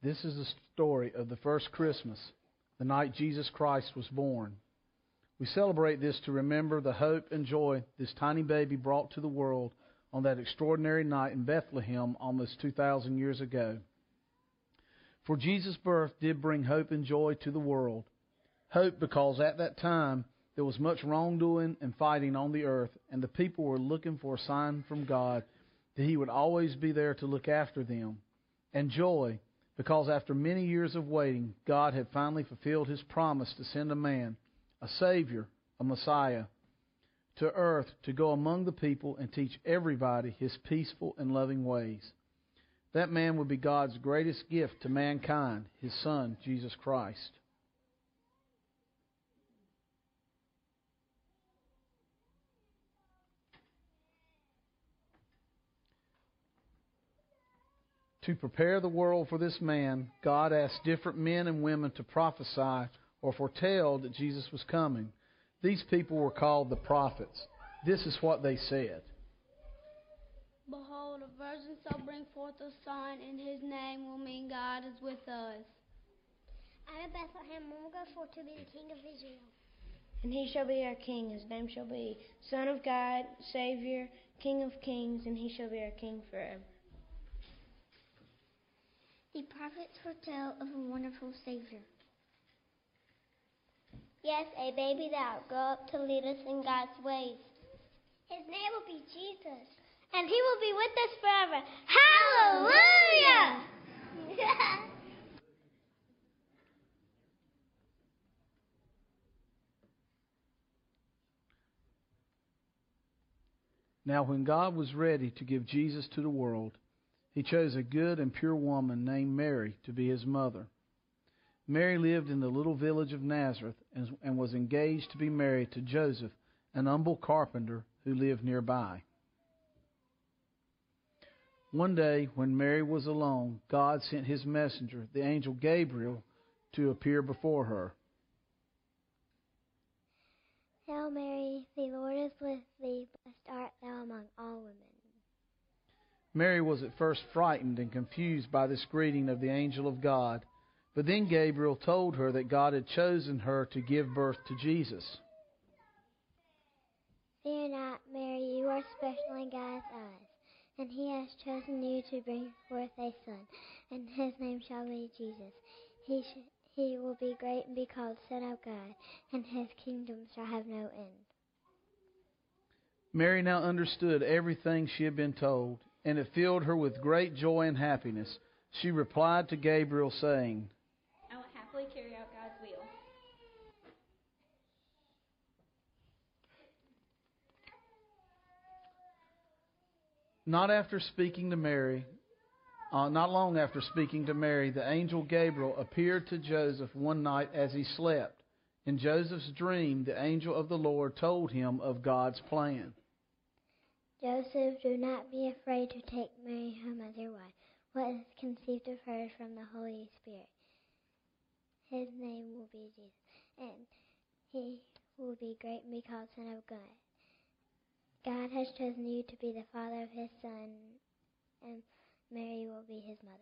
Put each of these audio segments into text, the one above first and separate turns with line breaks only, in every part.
This is the story of the first Christmas, the night Jesus Christ was born. We celebrate this to remember the hope and joy this tiny baby brought to the world on that extraordinary night in Bethlehem almost 2,000 years ago. For Jesus' birth did bring hope and joy to the world. Hope because at that time there was much wrongdoing and fighting on the earth, and the people were looking for a sign from God that He would always be there to look after them. And joy because after many years of waiting, God had finally fulfilled His promise to send a man, a Savior, a Messiah, to earth to go among the people and teach everybody His peaceful and loving ways. That man would be God's greatest gift to mankind, His Son, Jesus Christ. To prepare the world for this man, God asked different men and women to prophesy or foretell that Jesus was coming. These people were called the prophets. This is what they said.
Behold, a virgin shall bring forth a son, and his name will mean God is with us.
Out of Bethlehem will go forth to be the King of Israel.
And he shall be our King. His name shall be Son of God, Savior, King of kings, and he shall be our King forever.
The prophets foretell of a wonderful Savior. Yes, a baby that will grow up to lead us in God's ways. His name will be Jesus, and he will be with us forever. Hallelujah!
Now, when God was ready to give Jesus to the world, he chose a good and pure woman named Mary to be his mother. Mary lived in the little village of Nazareth and, was engaged to be married to Joseph, an humble carpenter who lived nearby. One day, when Mary was alone, God sent his messenger, the angel Gabriel, to appear before her.
Hail Mary, the Lord is with thee, blessed art thou among all women.
Mary was at first frightened and confused by this greeting of the angel of God, but then Gabriel told her that God had chosen her to give birth to Jesus.
Fear not, Mary, you are special in God's eyes, and he has chosen you to bring forth a son, and his name shall be Jesus. He, sh- he will be great and be called Son of God, and his kingdom shall have no end.
Mary now understood everything she had been told, and it filled her with great joy and happiness. She replied to Gabriel, saying,
I will happily carry out God's will.
Not after speaking to Mary, uh, not long after speaking to Mary, the angel Gabriel appeared to Joseph one night as he slept. In Joseph's dream, the angel of the Lord told him of God's plan.
Joseph, do not be afraid to take Mary home as your wife. What is conceived of her is from the Holy Spirit. His name will be Jesus, and he will be great and be called Son of God. God has chosen you to be the father of his son, and Mary will be his mother.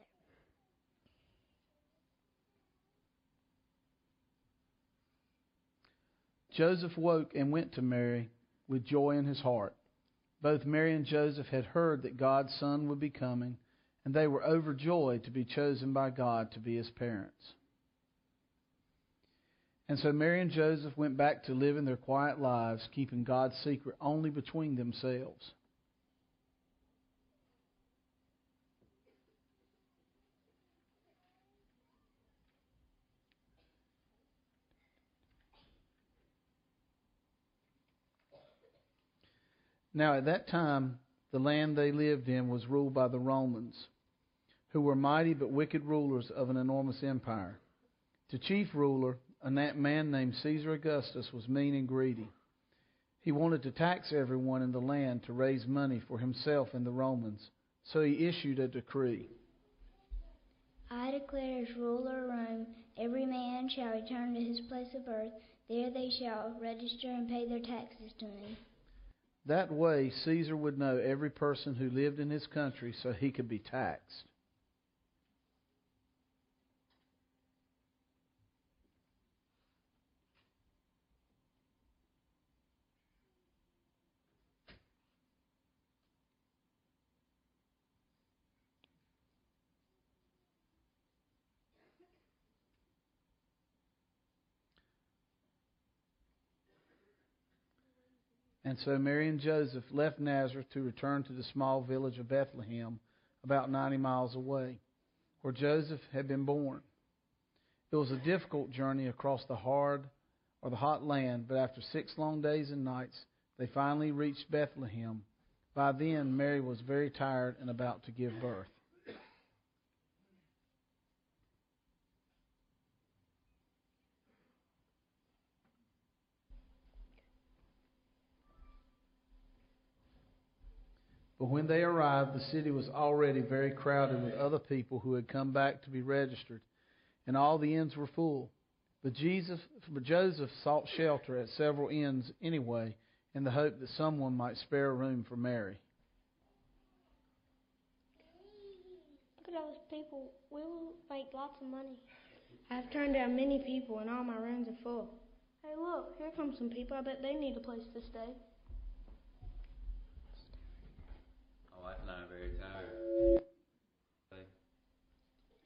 Joseph woke and went to Mary with joy in his heart. Both Mary and Joseph had heard that God's Son would be coming, and they were overjoyed to be chosen by God to be his parents. And so Mary and Joseph went back to living their quiet lives, keeping God's secret only between themselves. Now, at that time, the land they lived in was ruled by the Romans, who were mighty but wicked rulers of an enormous empire. The chief ruler, a man named Caesar Augustus, was mean and greedy. He wanted to tax everyone in the land to raise money for himself and the Romans, so he issued a decree.
I declare as ruler of Rome, every man shall return to his place of birth. There they shall register and pay their taxes to me.
That way, Caesar would know every person who lived in his country so he could be taxed.
And so Mary and Joseph left Nazareth to return to the small village of Bethlehem, about 90 miles away, where Joseph had been born. It was a difficult journey across the hard or the hot land, but after six long days and nights, they finally reached Bethlehem. By then, Mary was very tired and about to give birth. But when they arrived, the city was already very crowded with other people who had come back to be registered, and all the inns were full. But, Jesus, but Joseph sought shelter at several inns anyway, in the hope that someone might spare a room for Mary.
Look at all those people. We will make lots of money.
I've turned down many people, and all my rooms are full. Hey, look, here come some people. I bet they need a place to stay.
My wife and I are very tired.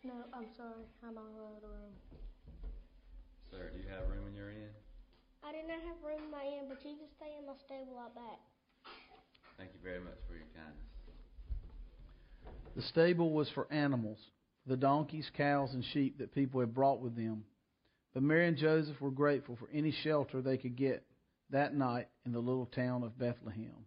No, I'm sorry. I'm all out of room.
Sir, do you have room in your inn?
I did not have room in my inn, but you can stay in my stable out back.
Thank you very much for your kindness.
The stable was for animals, the donkeys, cows, and sheep that people had brought with them. But Mary and Joseph were grateful for any shelter they could get that night in the little town of Bethlehem.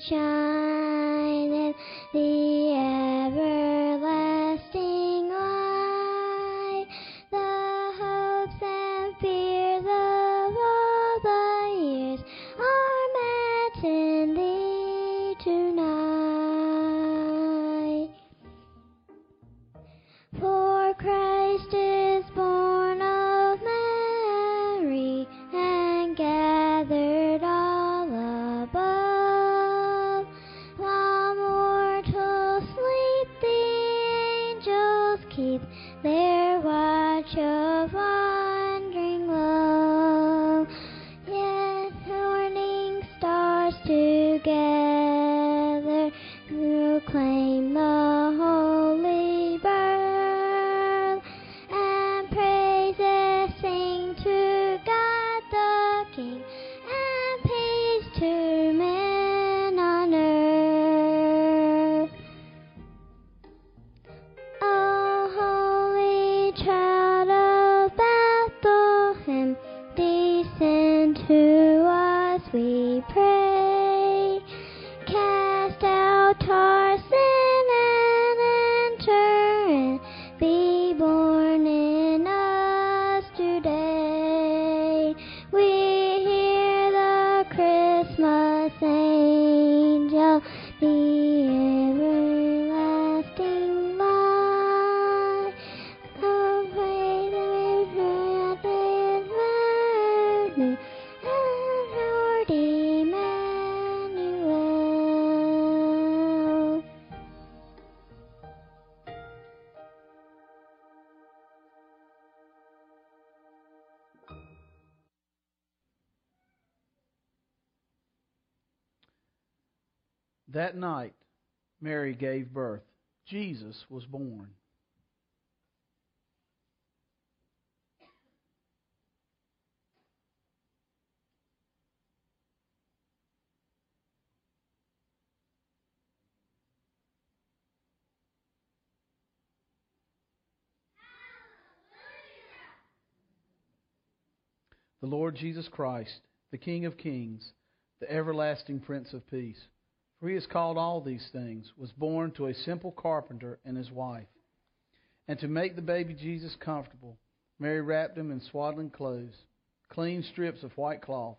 家。Was born. The Lord Jesus Christ, the King of Kings, the everlasting Prince of Peace, for he is called all these things, was born to a simple carpenter and his wife. And to make the baby Jesus comfortable, Mary wrapped him in swaddling clothes, clean strips of white cloth,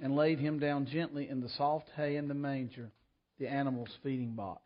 and laid him down gently in the soft hay in the manger, the animal's feeding box.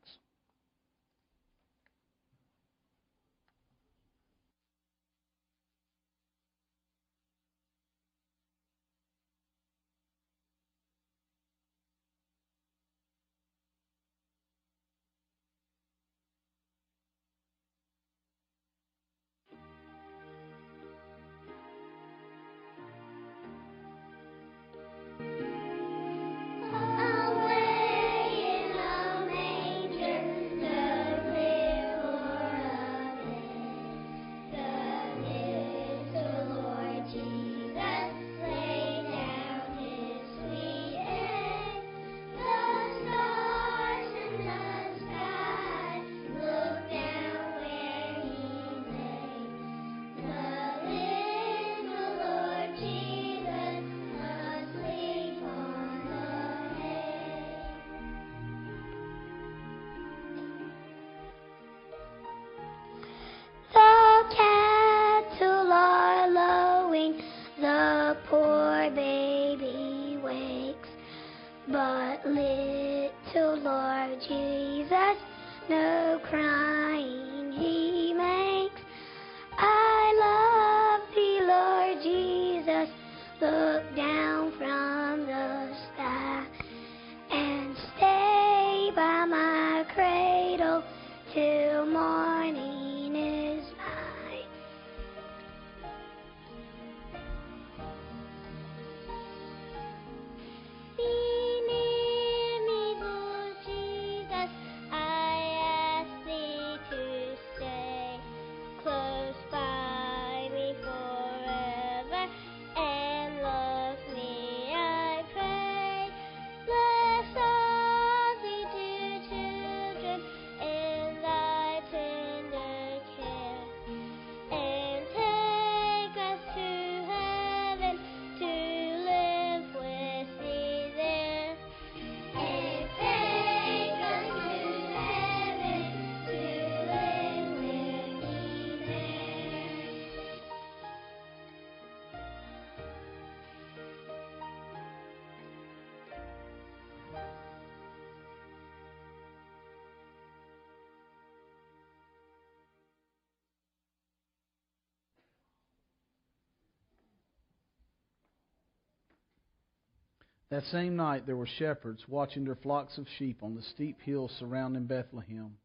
That same night there were shepherds watching their flocks of sheep on the steep hills surrounding Bethlehem.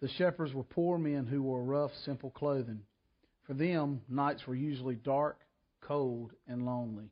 The shepherds were poor men who wore rough, simple clothing. For them, nights were usually dark, cold, and lonely.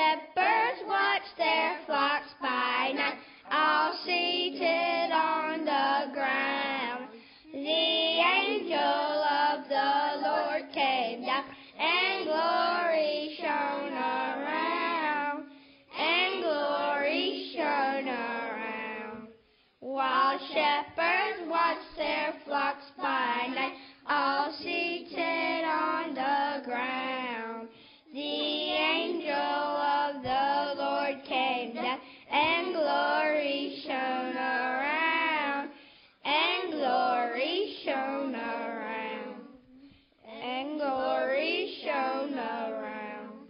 Shepherds watch their flocks by night, all seated on the ground. The angel of the Lord came down, and glory shone around, and glory shone around. While shepherds watch their flocks and glory shone around, and glory shone around, and glory shone around.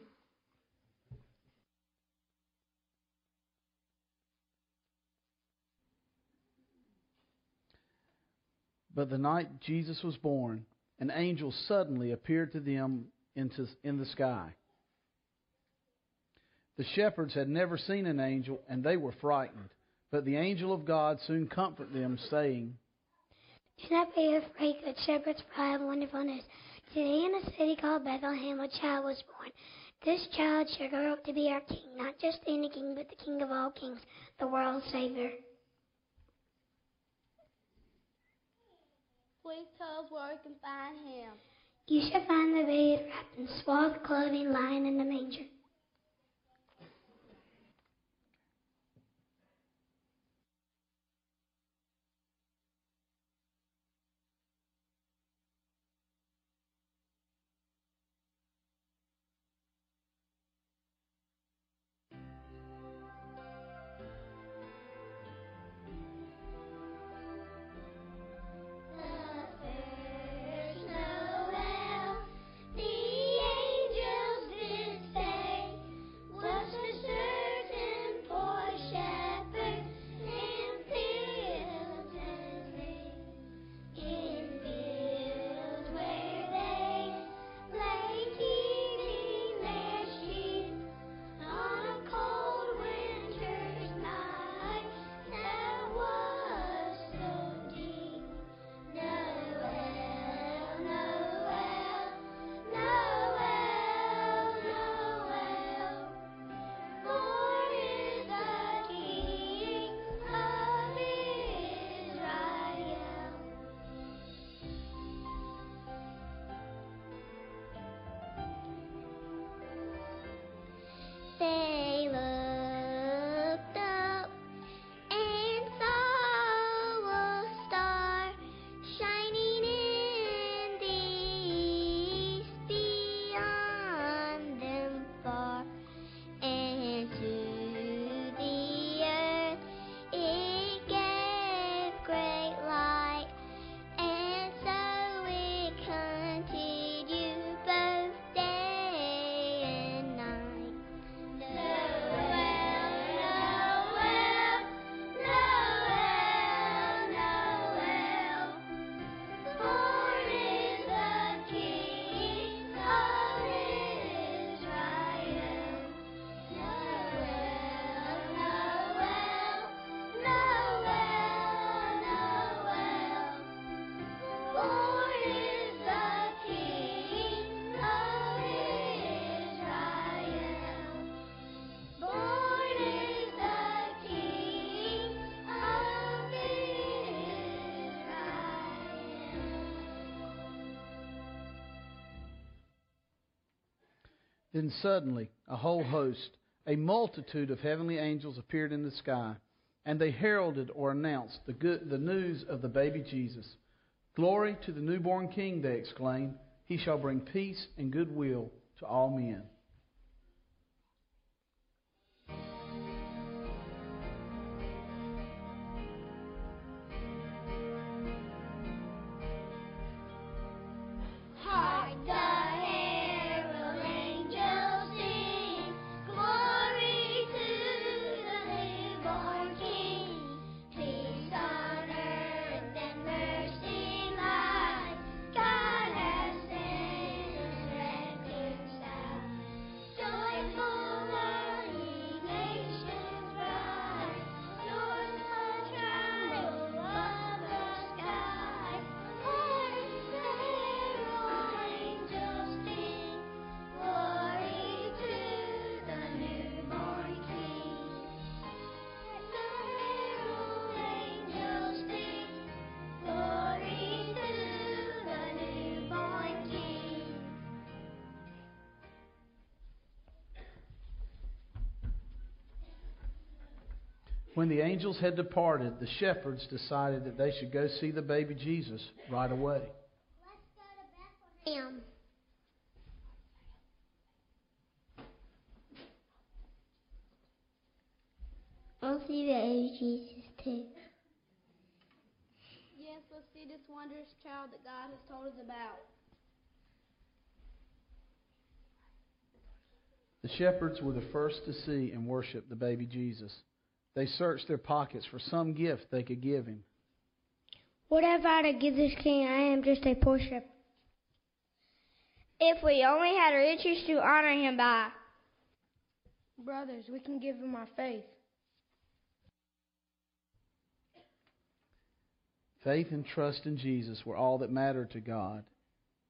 But the night Jesus was born, an angel suddenly appeared to them in the sky. The shepherds had never seen an angel, and they were frightened. But the angel of God soon comforted them, saying,
Do not be afraid, good shepherds, for I have wonderful news. Today in a city called Bethlehem, a child was born. This child shall grow up to be our king, not just any king, but the king of all kings, the world's Savior.
Please tell us where we can find him.
You shall find the babe wrapped in swaddled clothing, lying in the manger.
Then suddenly a whole host, a multitude of heavenly angels appeared in the sky, and they heralded or announced the, good, the news of the baby Jesus. Glory to the newborn King, they exclaimed. He shall bring peace and goodwill to all men. When the angels had departed, the shepherds decided that they should go see the baby Jesus right away.
Let's go to Bethlehem. I'll see the baby Jesus too.
Yes, let's see this wondrous child that God has told us about.
The shepherds were the first to see and worship the baby Jesus. They searched their pockets for some gift they could give him.
What have I to give this king? I am just a poor shepherd.
If we only had riches to honor him by.
Brothers, we can give him our faith.
Faith and trust in Jesus were all that mattered to God.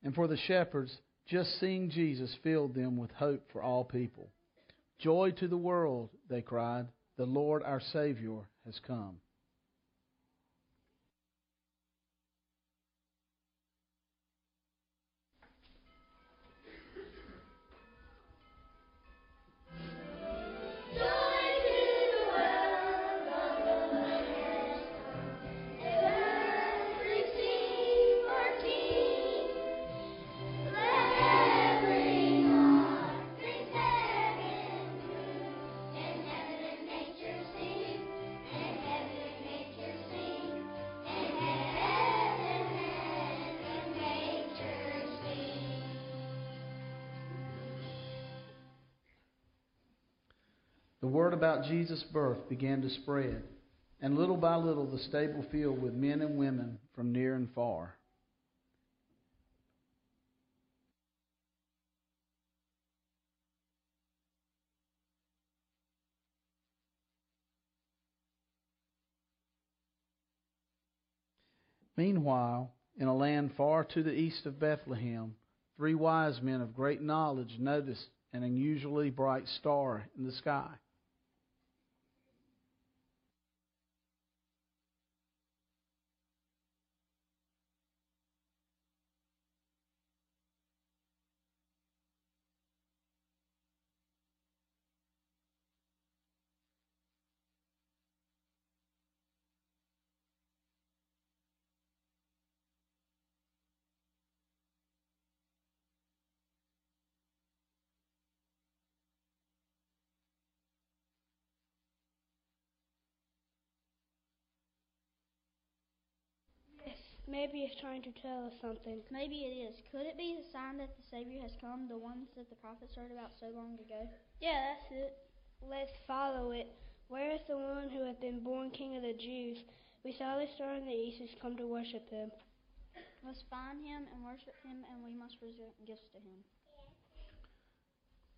And for the shepherds, just seeing Jesus filled them with hope for all people. Joy to the world, they cried. The Lord our Savior has come. About Jesus' birth began to spread, and little by little the stable filled with men and women from near and far. Meanwhile, in a land far to the east of Bethlehem, three wise men of great knowledge noticed an unusually bright star in the sky.
Maybe it's trying to tell us something.
Maybe it is. Could it be a sign that the Savior has come, the ones that the prophets heard about so long ago?
Yeah, that's it. Let's follow it. Where is the one who has been born King of the Jews? We saw the star in the east has come to worship him.
Let's find him and worship him, and we must present gifts to him.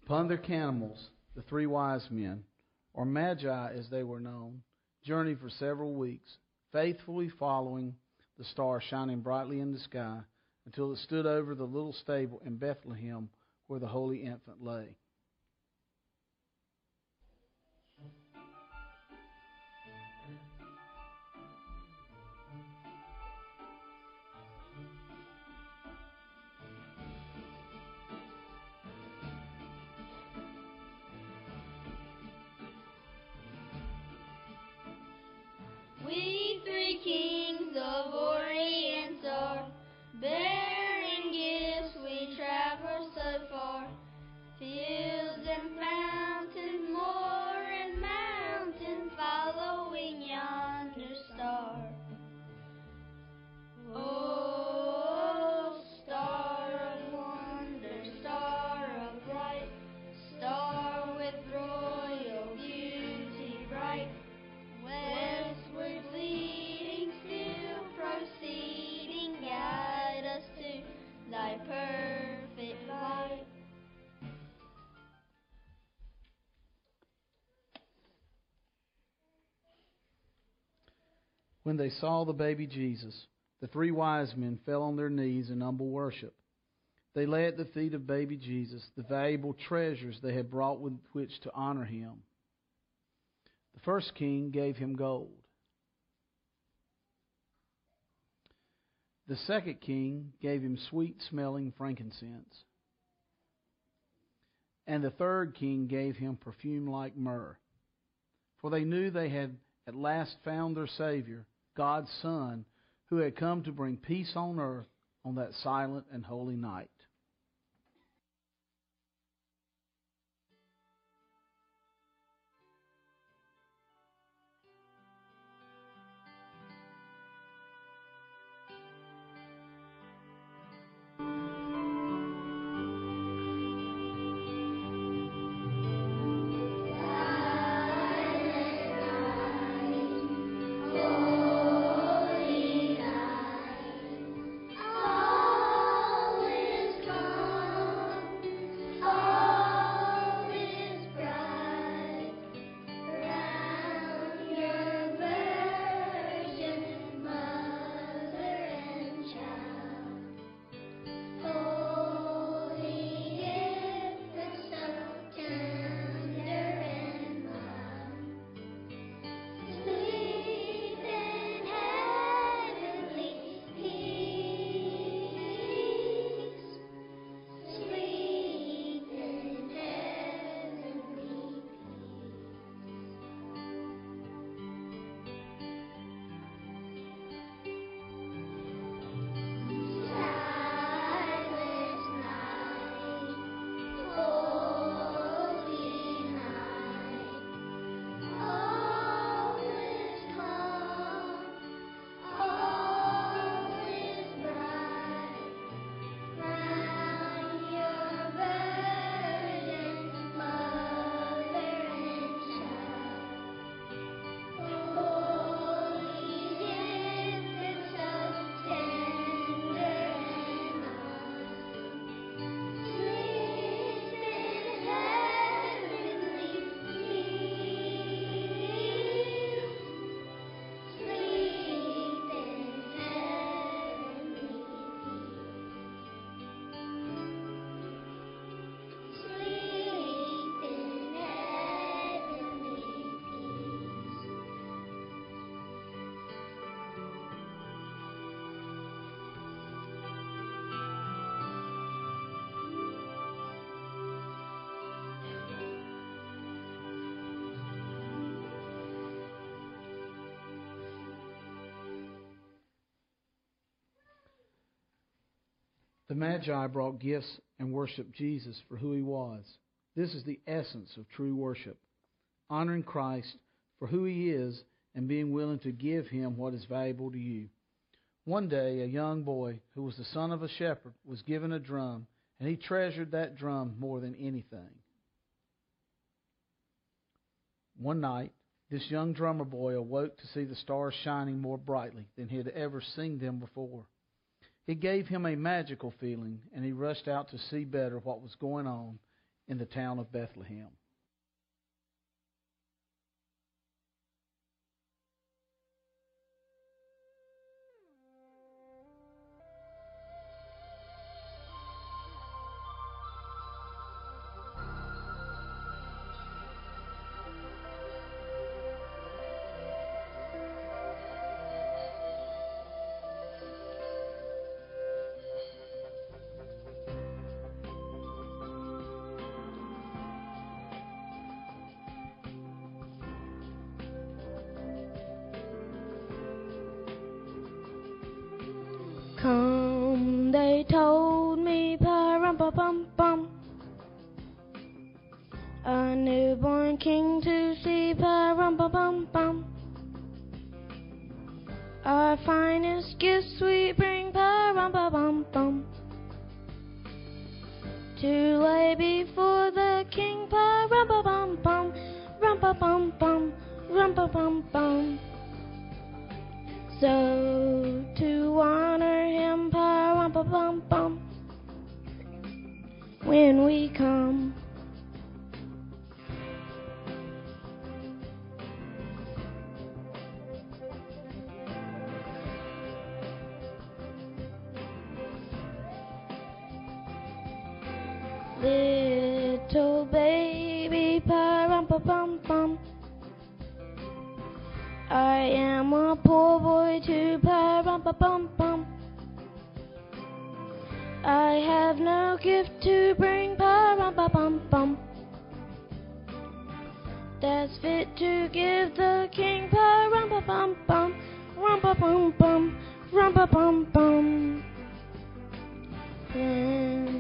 Upon their camels, the three wise men, or magi as they were known, journeyed for several weeks, faithfully following the star shining brightly in the sky until it stood over the little stable in Bethlehem where the holy infant lay. When they saw the baby Jesus, the three wise men fell on their knees in humble worship. They lay at the feet of baby Jesus the valuable treasures they had brought with which to honor him. The first king gave him gold. The second king gave him sweet smelling frankincense. And the third king gave him perfume like myrrh. For they knew they had at last found their Savior, God's Son, who had come to bring peace on earth on that silent and holy night. The Magi brought gifts and worshiped Jesus for who he was. This is the essence of true worship honoring Christ for who he is and being willing to give him what is valuable to you. One day, a young boy who was the son of a shepherd was given a drum, and he treasured that drum more than anything. One night, this young drummer boy awoke to see the stars shining more brightly than he had ever seen them before. It gave him a magical feeling, and he rushed out to see better what was going on in the town of Bethlehem.
Come, they told I am a poor boy too, pa pa bum bum. I have no gift to bring, pa pa bum bum. That's fit to give the king, pa pa bum bum, rum pa bum bum, rum pa bum bum. When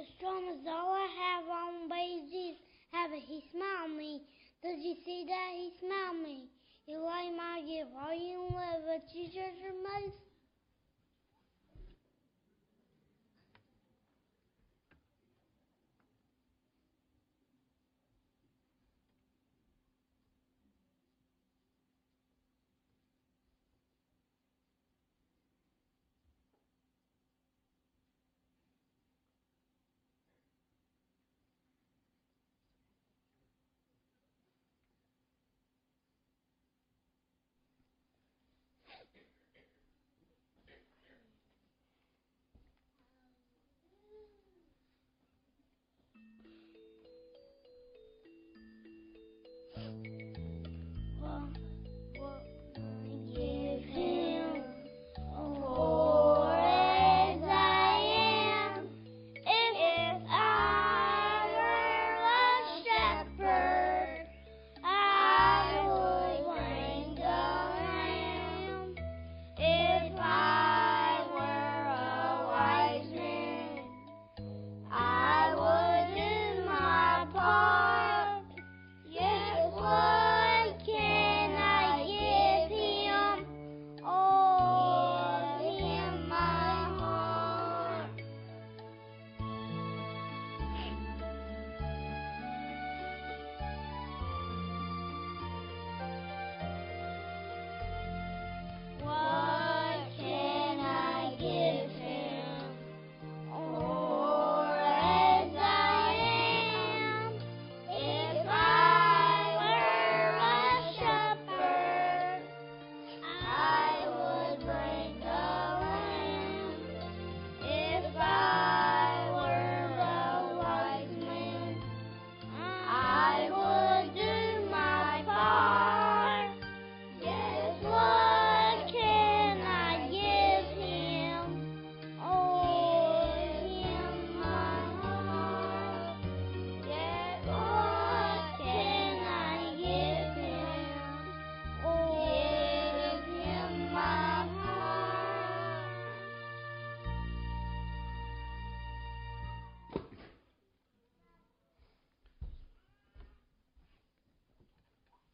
The storm is all I have on wages. Have he smiled me. Did you see that? He smiled me. You like my gift, all you live, but you treasure most.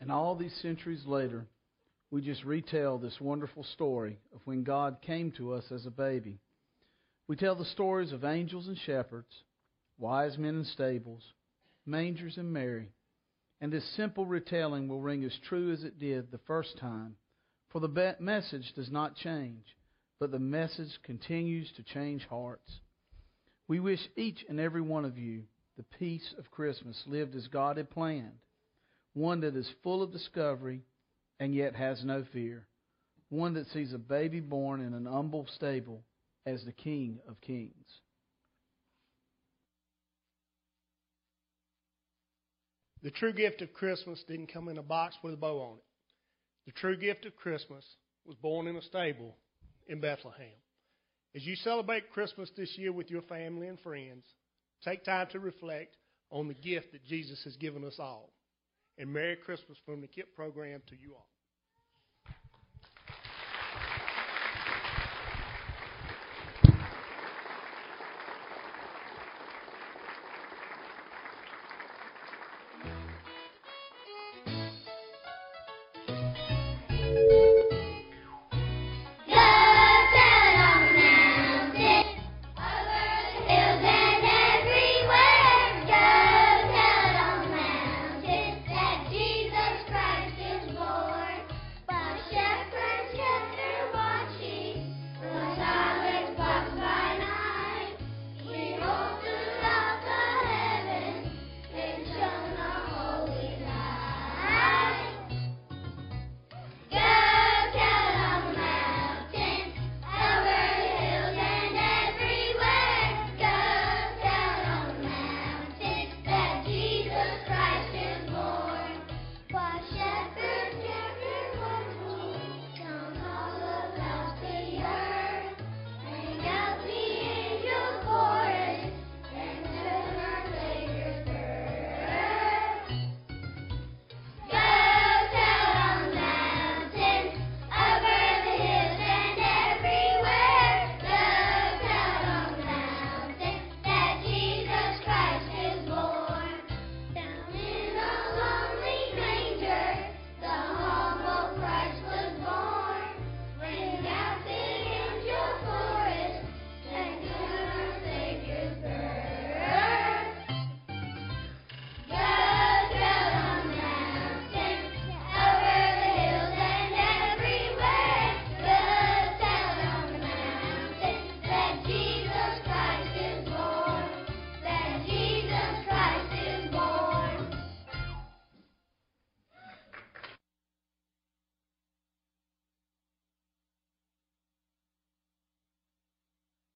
And all these centuries later, we just retell this wonderful story of when God came to us as a baby. We tell the stories of angels and shepherds, wise men and stables, mangers and Mary. And this simple retelling will ring as true as it did the first time, for the message does not change, but the message continues to change hearts. We wish each and every one of you the peace of Christmas lived as God had planned, one that is full of discovery and yet has no fear, one that sees a baby born in an humble stable as the King of Kings.
The true gift of Christmas didn't come in a box with a bow on it. The true gift of Christmas was born in a stable in Bethlehem. As you celebrate Christmas this year with your family and friends, take time to reflect on the gift that Jesus has given us all. And Merry Christmas from the KIPP program to you all.